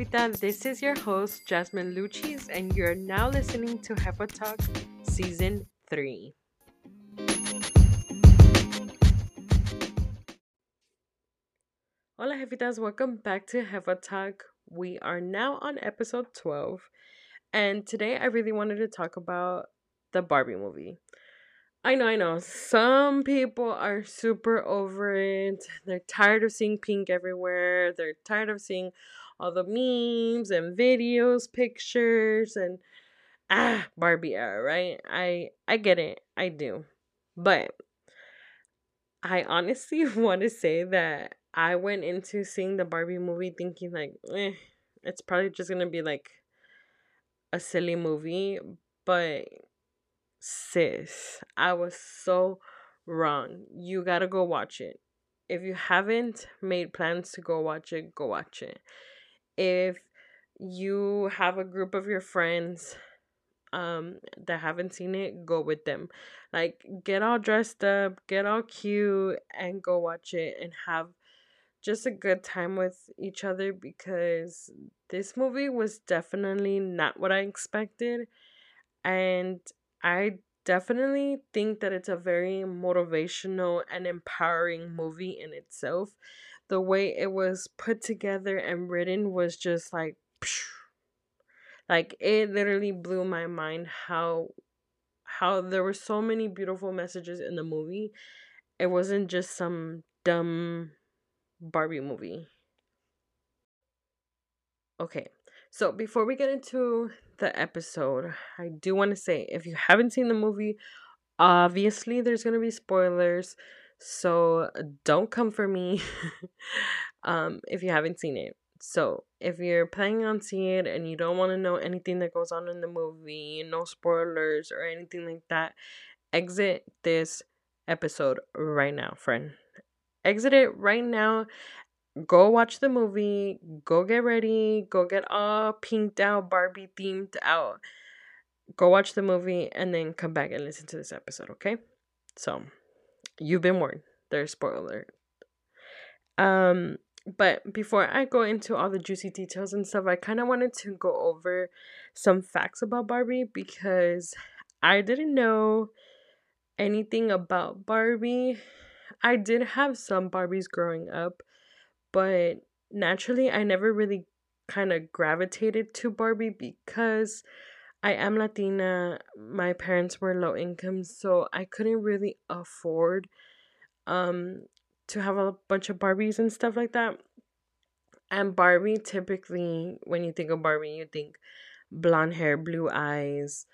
This is your host, Jasmine Luchis, and you're now listening to Jefa Talk Season 3. Hola, Jefitas. Welcome back to Jefa Talk. We are now on episode 12, and today I really wanted to talk about the Barbie movie. I know, I know. Some people are super over it. They're tired of seeing pink everywhere. They're tired of seeing all the memes and videos, pictures, and ah, Barbie era, right? I I get it. I do. But I honestly want to say that I went into seeing the Barbie movie thinking like, eh, it's probably just gonna be like a silly movie, but sis, I was so wrong. You gotta go watch it. If you haven't made plans to go watch it, go watch it. If you have a group of your friends um that haven't seen it, go with them. Like get all dressed up, get all cute and go watch it and have just a good time with each other because this movie was definitely not what I expected and I definitely think that it's a very motivational and empowering movie in itself. The way it was put together and written was just like, like it literally blew my mind how how there were so many beautiful messages in the movie. It wasn't just some dumb Barbie movie. Okay, so before we get into the episode, I do want to say if you haven't seen the movie, obviously there's going to be spoilers. So don't come for me um, if you haven't seen it. So if you're planning on seeing it and you don't want to know anything that goes on in the movie, no spoilers or anything like that, exit this episode right now, friend. Exit it right now go watch the movie, go get ready, go get all pinked out, Barbie themed out. Go watch the movie and then come back and listen to this episode, okay? So, you've been warned. There's spoiler. Um, but before I go into all the juicy details and stuff, I kind of wanted to go over some facts about Barbie because I didn't know anything about Barbie. I did have some Barbies growing up, but naturally I never really kind of gravitated to Barbie because I am Latina. My parents were low income, so I couldn't really afford um to have a bunch of Barbies and stuff like that. And Barbie typically when you think of Barbie, you think blonde hair, blue eyes,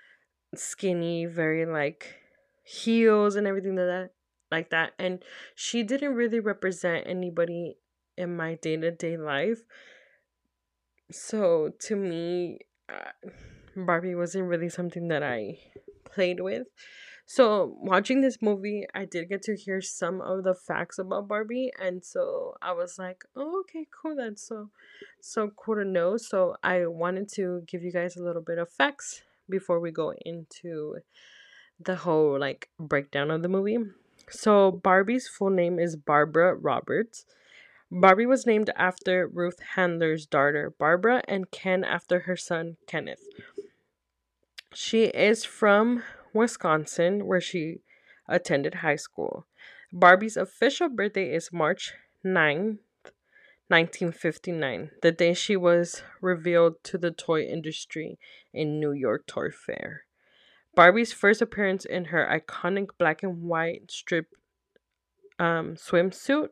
skinny, very like heels and everything like that like that and she didn't really represent anybody in my day to day life. So to me, uh, Barbie wasn't really something that I played with. So watching this movie, I did get to hear some of the facts about Barbie, and so I was like, "Oh, okay, cool. That's so so cool to know." So I wanted to give you guys a little bit of facts before we go into the whole like breakdown of the movie. So Barbie's full name is Barbara Roberts. Barbie was named after Ruth Handler's daughter, Barbara, and Ken after her son, Kenneth. She is from Wisconsin, where she attended high school. Barbie's official birthday is March 9th, 1959, the day she was revealed to the toy industry in New York Toy Fair. Barbie's first appearance in her iconic black and white strip um, swimsuit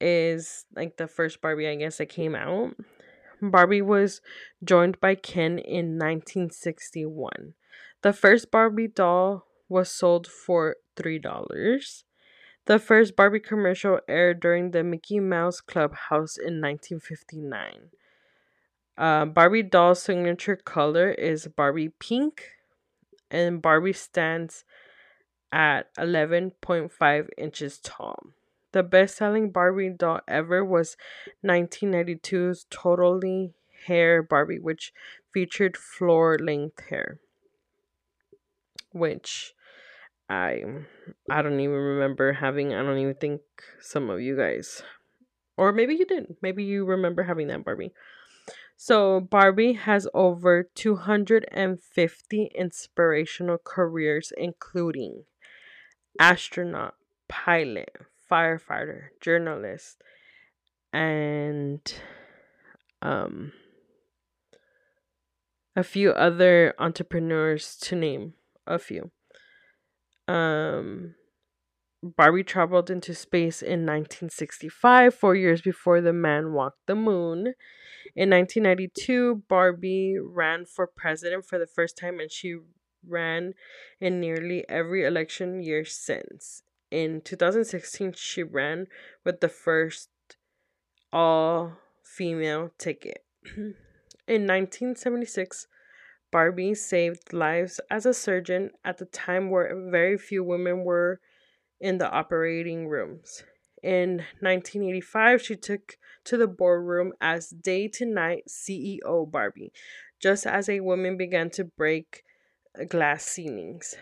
is like the first Barbie, I guess, that came out. Barbie was joined by Ken in 1961. The first Barbie doll was sold for $3. The first Barbie commercial aired during the Mickey Mouse Clubhouse in 1959. Uh, Barbie doll's signature color is Barbie pink, and Barbie stands at 11.5 inches tall. The best selling Barbie doll ever was 1992's Totally Hair Barbie, which featured floor length hair. Which I I don't even remember having. I don't even think some of you guys or maybe you didn't. Maybe you remember having that Barbie. So Barbie has over 250 inspirational careers, including astronaut, pilot, firefighter, journalist, and um, a few other entrepreneurs to name a few. Um, Barbie traveled into space in 1965, four years before the man walked the moon. In 1992, Barbie ran for president for the first time and she ran in nearly every election year since. In 2016, she ran with the first all female ticket. in 1976, Barbie saved lives as a surgeon at the time where very few women were in the operating rooms. In 1985, she took to the boardroom as day to night CEO Barbie, just as a woman began to break glass ceilings.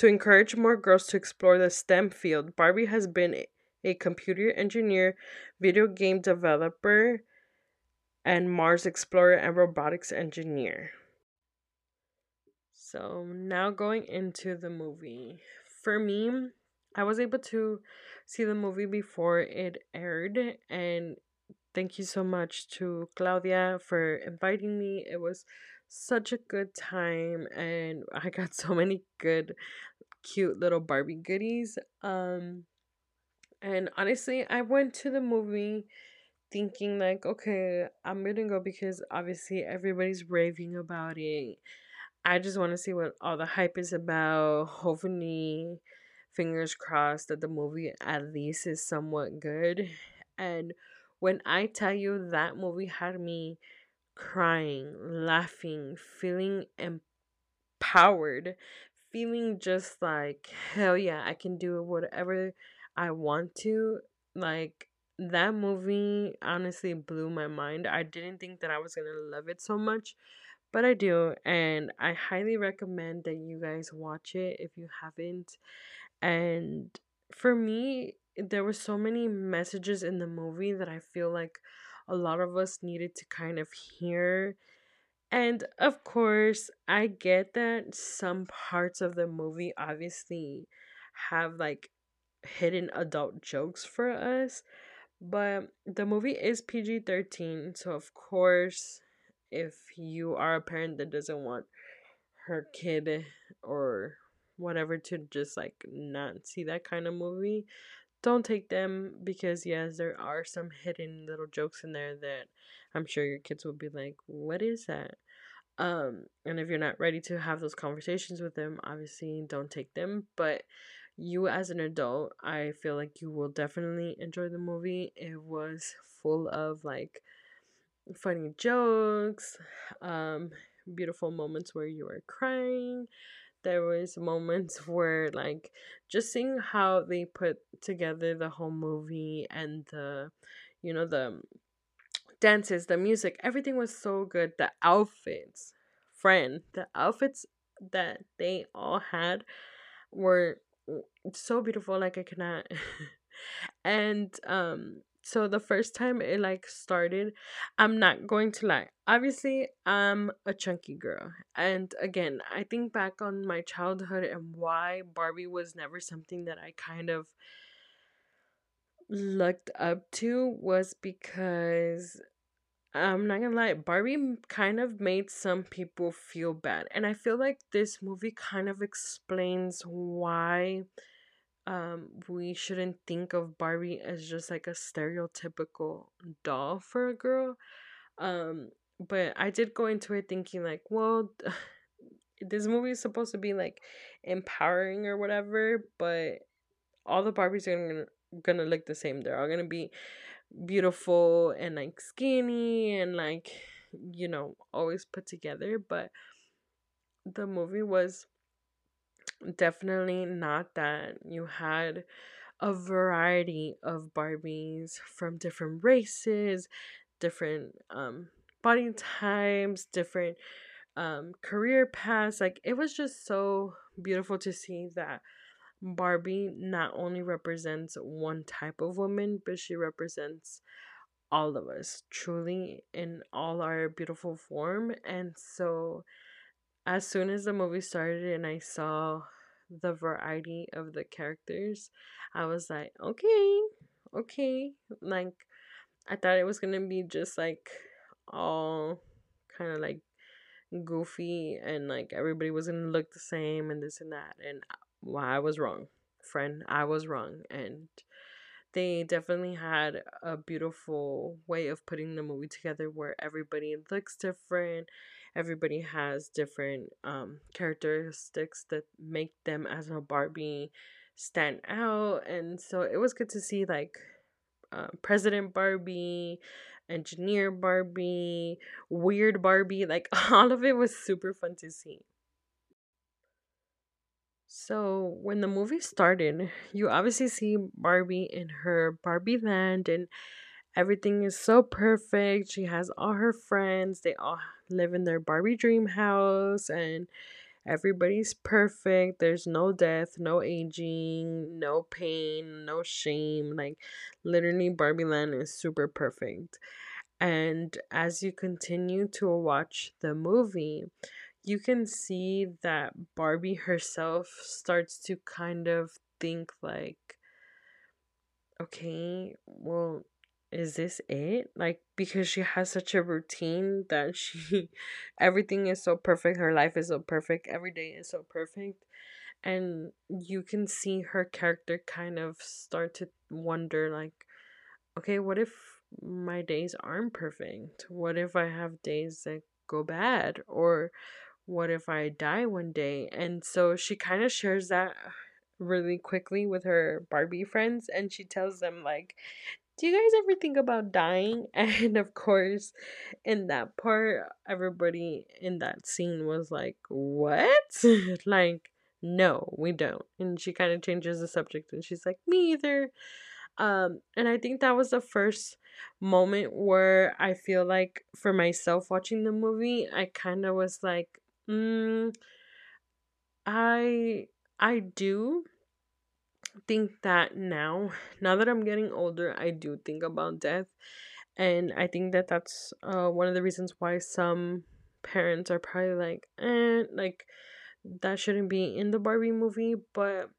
To encourage more girls to explore the STEM field, Barbie has been a computer engineer, video game developer, and Mars explorer and robotics engineer. So, now going into the movie. For me, I was able to see the movie before it aired and thank you so much to Claudia for inviting me. It was such a good time and I got so many good cute little Barbie goodies. Um and honestly, I went to the movie thinking like, okay, I'm going to go because obviously everybody's raving about it. I just want to see what all the hype is about. Hopefully fingers crossed that the movie at least is somewhat good. And when I tell you that movie had me crying, laughing, feeling empowered, feeling just like, hell yeah, I can do whatever I want to. Like, that movie honestly blew my mind. I didn't think that I was to love it so much, but I do. And I highly recommend that you guys watch it if you haven't. And for me, there were so many messages in the movie that I feel like a lot of us needed to kind of hear. And of course, I get that some parts of the movie obviously have like hidden adult jokes for us, but the movie is PG 13, so of course, if you are a parent that doesn't want her kid or whatever to just like not see that kind of movie don't take them because yes there are some hidden little jokes in there that i'm sure your kids will be like what is that? Um and if you're not ready to have those conversations with them obviously don't take them but you as an adult i feel like you will definitely enjoy the movie. It was full of like funny jokes um beautiful moments where you were crying there was moments where like just seeing how they put together the whole movie and the you know the dances the music everything was so good. The outfits friend the outfits that they all had were so beautiful like i cannot and um so the first time it like started i'm not going to lie obviously i'm a chunky girl and again i think back on my childhood and why barbie was never something that i kind of looked up to was because i'm not gonna lie barbie kind of made some people feel bad and i feel like this movie kind of explains why um we shouldn't think of Barbie as just like a stereotypical doll for a girl. Um but I did go into it thinking like, well, this movie is supposed to be like empowering or whatever, but all the Barbies are gonna gonna look the same. They're all gonna be beautiful and like skinny and like you know always put together. But the movie was definitely not that. You had a variety of Barbies from different races, different um body types, different um career paths. Like it was just so beautiful to see that Barbie not only represents one type of woman, but she represents all of us, truly in all our beautiful form. And so, as soon as the movie started and I saw the variety of the characters, I was like, okay, okay. Like, I thought it was gonna be just like all kind of like goofy and like everybody was gonna look the same and this and that. And well, I was wrong, friend. I was wrong. And they definitely had a beautiful way of putting the movie together where everybody looks different everybody has different um, characteristics that make them as a barbie stand out and so it was good to see like uh, president barbie engineer barbie weird barbie like all of it was super fun to see. So when the movie started, you obviously see Barbie in her Barbie land and everything is so perfect. She has all her friends. They all live in their Barbie dream house and everybody's perfect. There's no death, no aging, no pain, no shame. Like literally Barbie land is super perfect. And as you continue to watch the movie, you can see that Barbie herself starts to kind of think like okay, well, is this it? Like because she has such a routine that she everything is so perfect, her life is so perfect, every day is so perfect. And you can see her character kind of start to wonder like okay, what if my days aren't perfect? What if I have days that go bad or what if I die one day? And so she kind of shares that really quickly with her Barbie friends and she tells them like do you guys ever think about dying? And of course, in that part, everybody in that scene was like, What? like, no, we don't. And she kind of changes the subject and she's like, Me either. Um, and I think that was the first moment where I feel like for myself watching the movie, I kind of was like, Mm, I I do think that now, now that I'm getting older, I do think about death, and I think that that's uh one of the reasons why some parents are probably like, eh, like that shouldn't be in the Barbie movie, but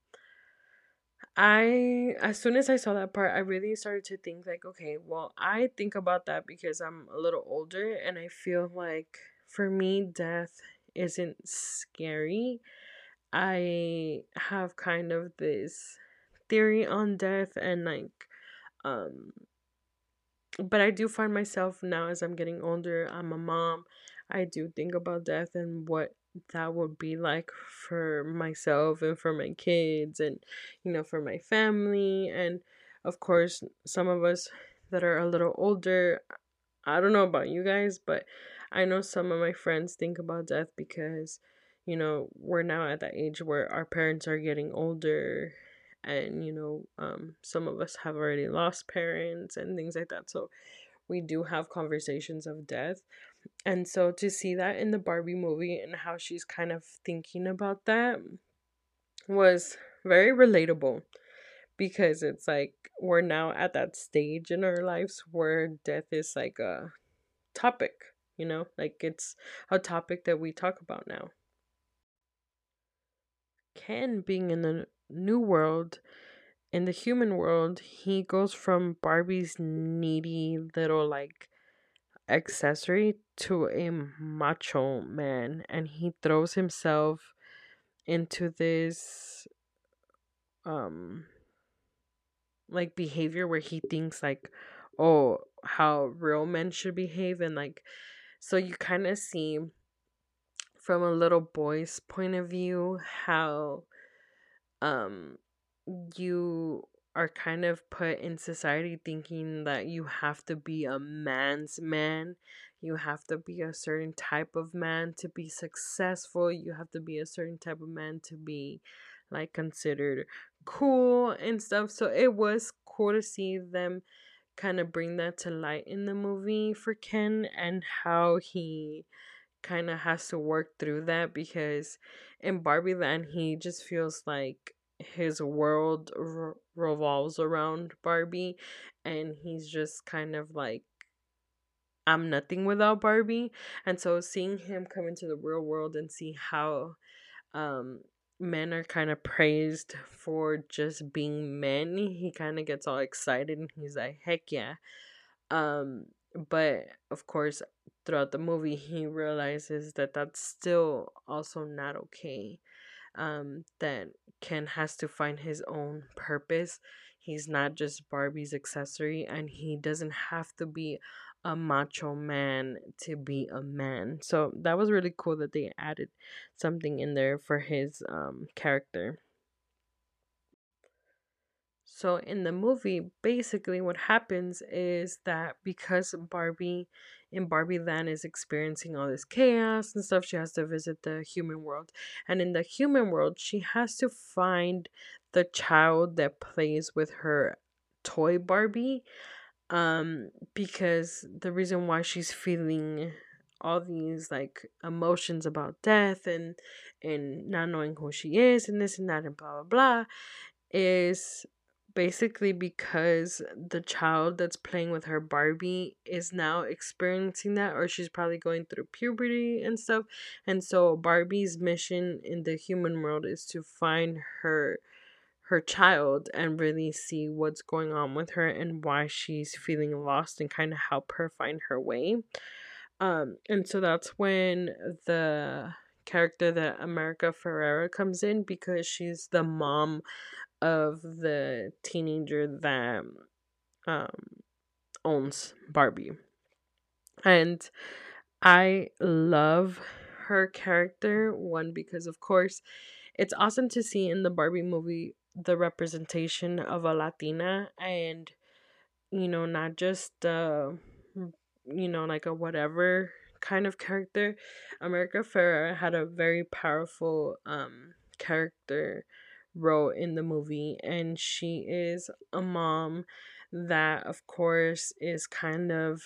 I as soon as I saw that part, I really started to think like, okay, well, I think about that because I'm a little older and I feel like for me death isn't scary. I have kind of this theory on death and like um but I do find myself now as I'm getting older, I'm a mom, I do think about death and what that would be like for myself and for my kids and you know for my family. And of course some of us that are a little older I don't know about you guys, but I know some of my friends think about death because, you know, we're now at that age where our parents are getting older and, you know, um, some of us have already lost parents and things like that. So we do have conversations of death. And so to see that in the Barbie movie and how she's kind of thinking about that was very relatable because it's like we're now at that stage in our lives where death is like a topic, you know, like it's a topic that we talk about now. Ken being in the new world, in the human world, he goes from Barbie's needy little like accessory to a macho man and he throws himself into this um like behavior where he thinks like oh how real men should behave and like so you kind of see from a little boy's point of view how um you are kind of put in society thinking that you have to be a man's man you have to be a certain type of man to be successful you have to be a certain type of man to be like considered cool and stuff. So it was cool to see them kind of bring that to light in the movie for Ken and how he kind of has to work through that because in Barbie Land he just feels like his world r- revolves around Barbie and he's just kind of like I'm nothing without Barbie. And so seeing him come into the real world and see how um men are kind of praised for just being men, he kind of gets all excited and he's like, "Heck yeah." Um but of course throughout the movie he realizes that that's still also not okay um, that Ken has to find his own purpose. He's not just Barbie's accessory, and he doesn't have to be a macho man to be a man. So that was really cool that they added something in there for his um, character. So in the movie, basically what happens is that because Barbie in Barbie Land is experiencing all this chaos and stuff, she has to visit the human world. And in the human world, she has to find the child that plays with her toy Barbie. Um, because the reason why she's feeling all these like emotions about death and and not knowing who she is and this and that and blah blah blah is basically because the child that's playing with her Barbie is now experiencing that, or she's probably going through puberty and stuff. And so Barbie's mission in the human world is to find her her child and really see what's going on with her and why she's feeling lost and kind of help her find her way. Um, and so that's when the character that America Ferrera comes in because she's the mom of the teenager that um, owns Barbie. And I love her character. One, because of course, it's awesome to see in the Barbie movie the representation of a Latina and, you know, not just, uh, you know, like a whatever kind of character. America Ferrera had a very powerful um, character role in the movie and she is a mom that of course is kind of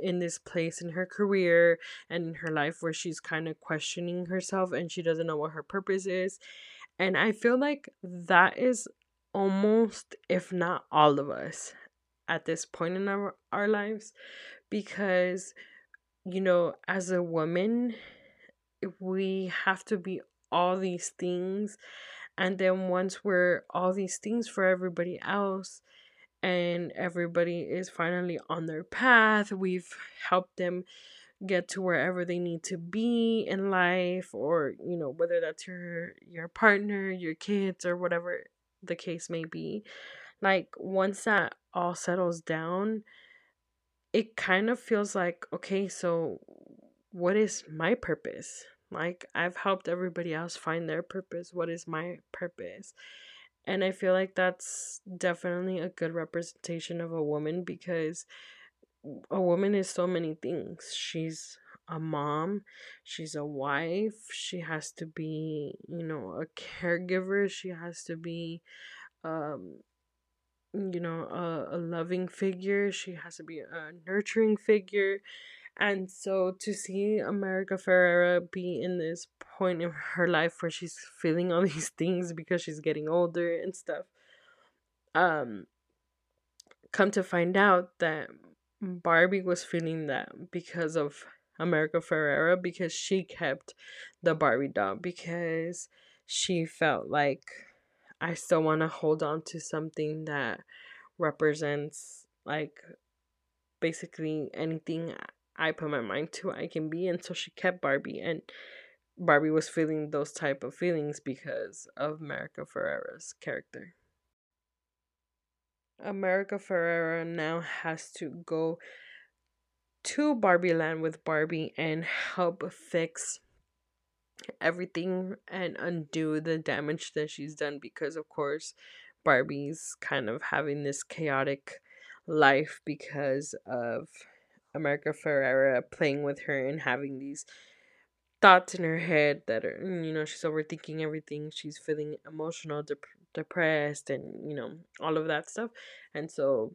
in this place in her career and in her life where she's kind of questioning herself and she doesn't know what her purpose is. And i feel like that is almost if not all of us at this point in our, our lives because you know as a woman we have to be all these things and then once we're all these things for everybody else and everybody is finally on their path, we've helped them get to wherever they need to be in life or you know whether that's your your partner your kids or whatever the case may be like once that all settles down it kind of feels like okay so what is my purpose like, I've helped everybody else find their purpose. What is my purpose? And I feel like that's definitely a good representation of a woman because a woman is so many things. She's a mom, she's a wife, she has to be, you know, a caregiver, she has to be um you know, a, a loving figure, she has to be a nurturing figure and so to see America Ferrera be in this point in her life where she's feeling all these things because she's getting older and stuff, um, come to find out that Barbie was feeling that because of America Ferrera because she kept the Barbie doll because she felt like I still want to hold on to something that represents like basically anything I put my mind to I can be and so she kept Barbie and Barbie was feeling those type of feelings because of America Ferrera's character. America Ferrera now has to go to Barbie Land with Barbie and help fix everything and undo the damage that she's done because of course Barbie's kind of having this chaotic life because of America Ferrera playing with her and having these thoughts in her head that are, mm, you know, she's overthinking everything. She's feeling emotional, dep- depressed, and, you know, all of that stuff. And so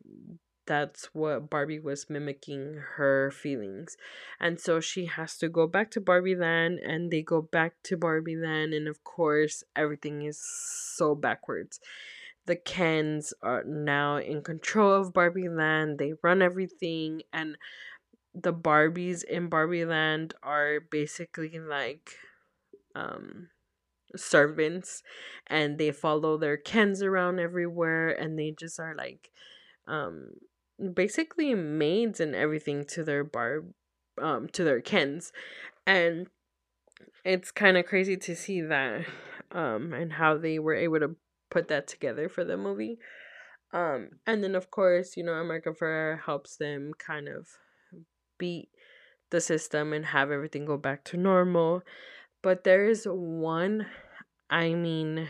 that's what Barbie was mimicking her feelings. And so she has to go back to Barbie Land and they go back to Barbie Land and of course everything is so backwards. The Kens are now in control of Barbie Land. They run everything and the Barbies in Barbie Land are basically like um servants and they follow their Kens around everywhere and they just are like um basically maids and everything to their bar um to their Kens and it's kind of crazy to see that um and how they were able to put that together for the movie. Um and then of course you know America Ferrera helps them kind of beat the system and have everything go back to normal. But there is one i mean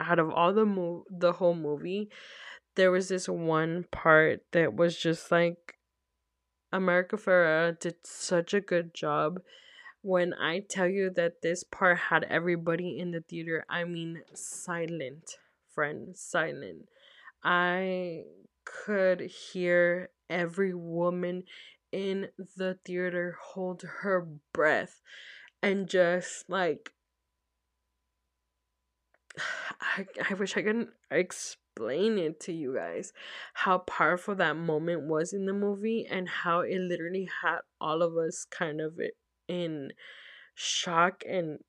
out of all the move the whole movie there was this one part that was just like America Ferrera did such a good job. When I tell you that this part had everybody in the theater, I mean silent, friend, silent. I could hear every woman in the theater hold her breath and just like I, I wish I could explain it to you guys how powerful that moment was in the movie and how it literally had all of us kind of in shock and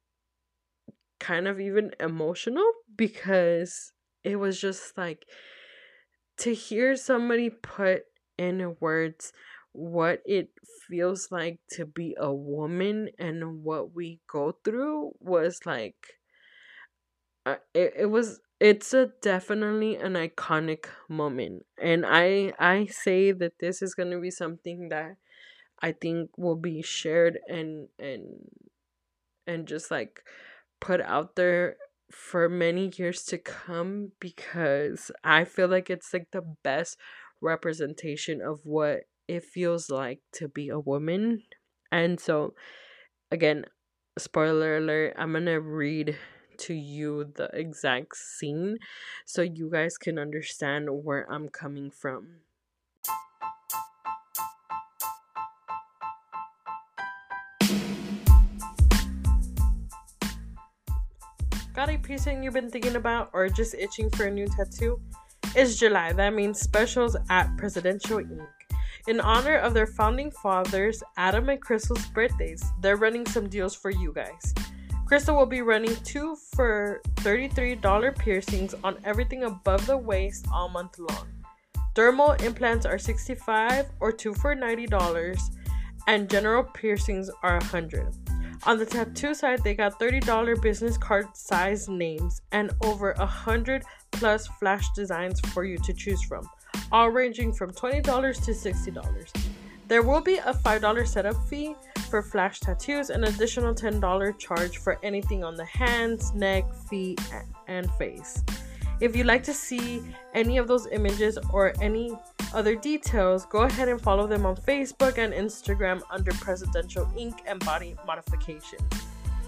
kind of even emotional because it was just like to hear somebody put in words what it feels like to be a woman and what we go through was like uh, it, it was it's a definitely an iconic moment. And i i say that this is going to be something that i think will be shared and and and just like put out there for many years to come because i feel like it's like the best representation of what it feels like to be a woman and so again spoiler alert i'm to read to you the exact scene so you guys can understand where I'm coming from. Got a piercing you've been thinking about or just itching for a new tattoo? It's July. That means specials at Presidential Ink. In honor of their founding fathers, Adam and Crystal's birthdays, they're running some deals for you guys. Crystal will be running two for $33 piercings on everything above the waist all month long. Dermal implants are 65 or two for $90 and general piercings are 100. On the tattoo side, they got $30 business card size names and over 100 plus flash designs for you to choose from, all ranging from $20 to $60. There will be a $5 setup fee for flash tattoos, an additional $10 charge for anything on the hands, neck, feet, and face. If you'd like to see any of those images or any other details, go ahead and follow them on Facebook and Instagram under Presidential Ink and Body Modification.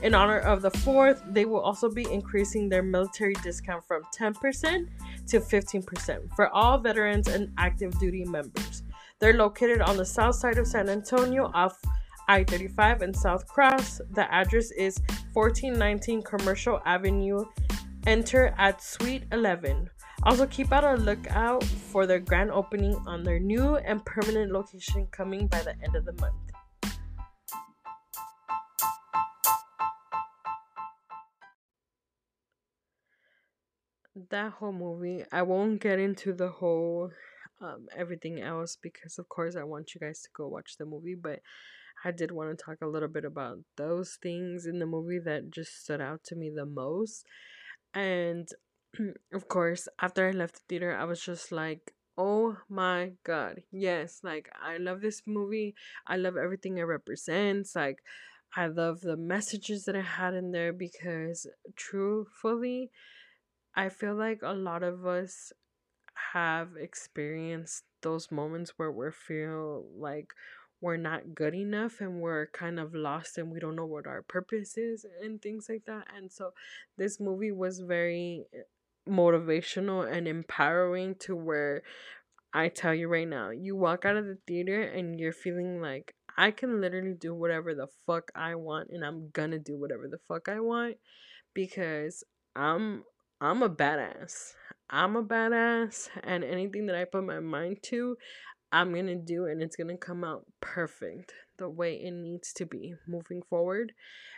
In honor of the 4th, they will also be increasing their military discount from 10% to 15% for all veterans and active duty members. They're located on the south side of San Antonio off I 35 and South Cross. The address is 1419 Commercial Avenue. Enter at Suite 11. Also, keep out a lookout for their grand opening on their new and permanent location coming by the end of the month. That whole movie, I won't get into the whole um, everything else because, of course, I want you guys to go watch the movie, but I did want to talk a little bit about those things in the movie that just stood out to me the most. And of course, after I left the theater, I was just like, oh my god, yes, like I love this movie. I love everything it represents. Like, I love the messages that I had in there because truthfully, I feel like a lot of us have experienced those moments where we feel like we're not good enough and we're kind of lost and we don't know what our purpose is and things like that. And so this movie was very motivational and empowering to where I tell you right now, you walk out of the theater and you're feeling like I can literally do whatever the fuck I want and I'm gonna do whatever the fuck I want because I'm I'm a badass. I'm a badass and anything that I put my mind to, I'm to do and it's to come out perfect the way it needs to be moving forward.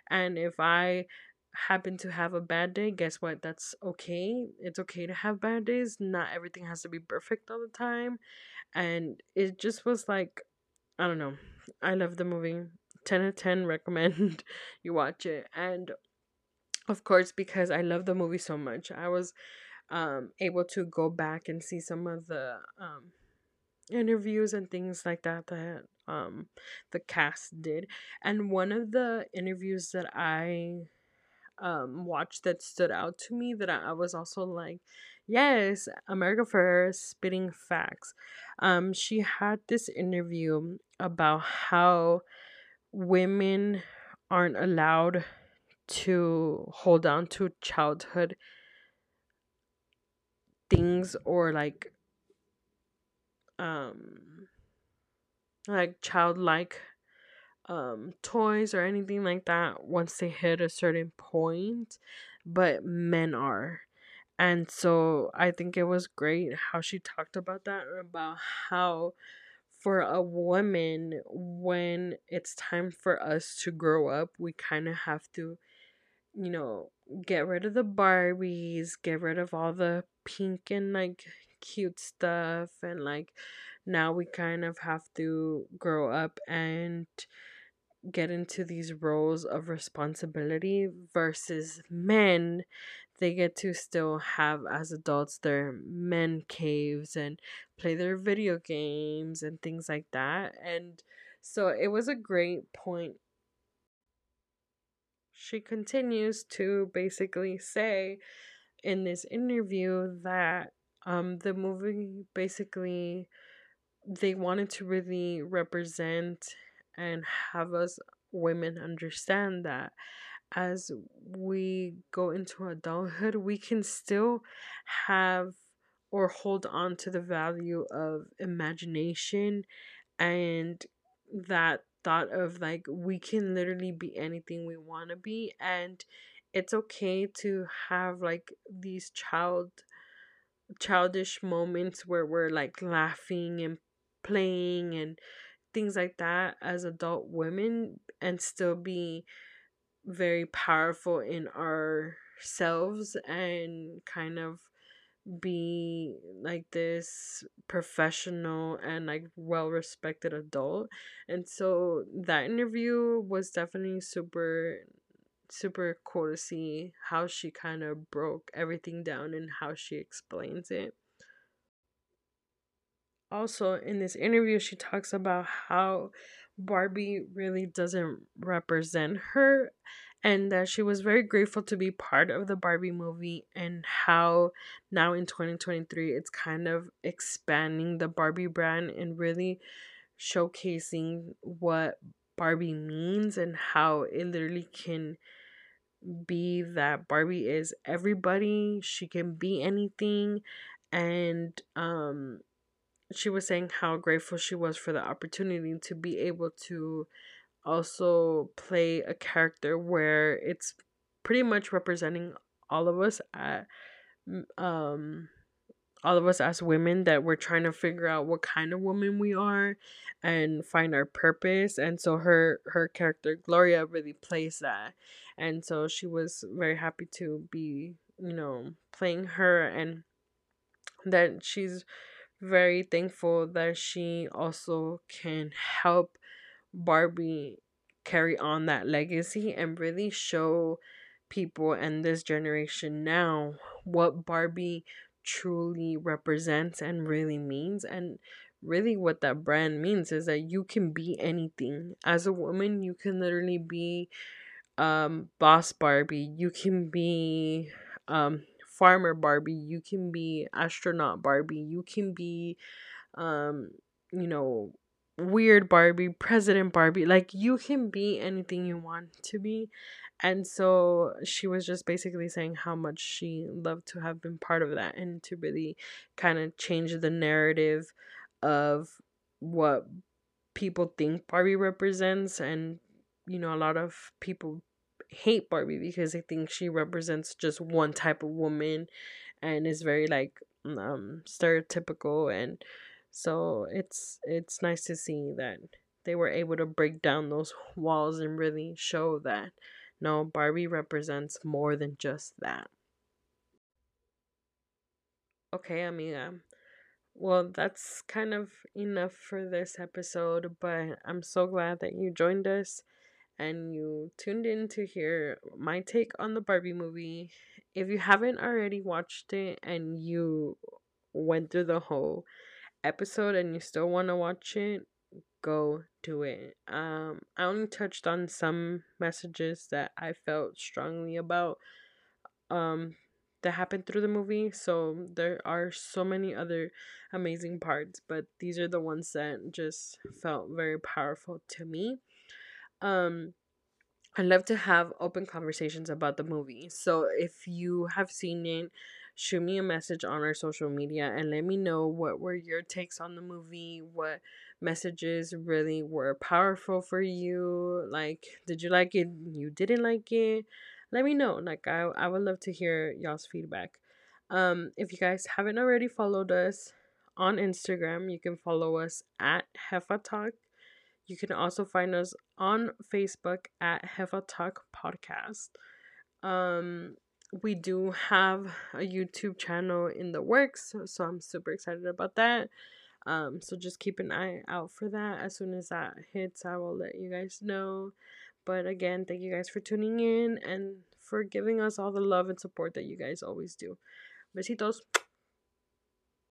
And if I happen to have a bad day, guess what? That's okay. It's okay to have bad days. Not everything has to be perfect all the time. And it just was like, I don't know. I love the movie. 10 out of 10 recommend you watch it. And of course, because I love the movie so much, I was um, able to go back and see some of the um, interviews and things like that that um, the cast did. And one of the interviews that I um, watched that stood out to me that I, I was also like, yes, America Ferrera spitting facts. Um, she had this interview about how women aren't allowed to hold on to childhood things or like um like childlike um toys or anything like that once they hit a certain point but men are. And so i think it was great how she talked about that about how for a woman when it's time for us to grow up we kind of have to you know get rid of the barbies get rid of all the pink and like cute stuff and like now we kind of have to grow up and get into these roles of responsibility versus men they get to still have as adults their men caves and play their video games and things like that. And so it was a great point. She continues to basically say in this interview that um the movie basically they wanted to really represent and have us women understand that as we go into adulthood, we can still have or hold on to the value of imagination and that thought of like we can literally be anything we want to be and it's okay to have like these child childish moments where we're like laughing and playing and things like that as adult women and still be very powerful in ourselves and kind of be like this professional and like well respected adult. And so that interview was definitely super super cool to see how she kind of broke everything down and how she explains it. Also, in this interview, she talks about how Barbie really doesn't represent her and that she was very grateful to be part of the Barbie movie and how now in 2023 it's kind of expanding the Barbie brand and really showcasing what Barbie means and how it literally can be that Barbie is everybody, she can be anything and um she was saying how grateful she was for the opportunity to be able to also play a character where it's pretty much representing all of us at um all of us as women that we're trying to figure out what kind of woman we are and find our purpose. And so her her character Gloria really plays that. And so she was very happy to be you know playing her and that she's very thankful that she also can help Barbie carry on that legacy and really show people and this generation now what Barbie truly represents and really means. And really what that brand means is that you can be anything. As a woman you can literally be um boss barbie. You can be um farmer barbie you can be astronaut barbie you can be um you know weird barbie president barbie like you can be anything you want to be. And so she was just basically saying how much she loved to have been part of that and to really kind of change the narrative of what people think Barbie represents and you know a lot of people hate Barbie because I think she represents just one type of woman and is very like um stereotypical and so it's it's nice to see that they were able to break down those walls and really show that no Barbie represents more than just that. Okay, amiga. Well, that's kind of enough for this episode, but I'm so glad that you joined us and you tuned in to hear my take on the Barbie movie. If you haven't already watched it and you went through the whole episode and you still want to watch it, go do it. Um, I only touched on some messages that I felt strongly about um that happened through the movie. So there are so many other amazing parts, but these are the ones that just felt very powerful to me. Um I love to have open conversations about the movie. So if you have seen it, shoot me a message on our social media and let me know what were your takes on the movie, what messages really were powerful for you. Like, did you like it? You didn't like it? Let me know. Like, I, I would love to hear y'all's feedback. Um, if you guys haven't already followed us on Instagram, you can follow us at Jefa Talk you can also find us on Facebook at Jefa Talk Podcast. Um, we do have a YouTube channel in the works, so, so I'm super excited about that. Um, so just keep an eye out for that. As soon as that hits, I will let you guys know. But again, thank you guys for tuning in and for giving us all the love and support that you guys always do. Besitos.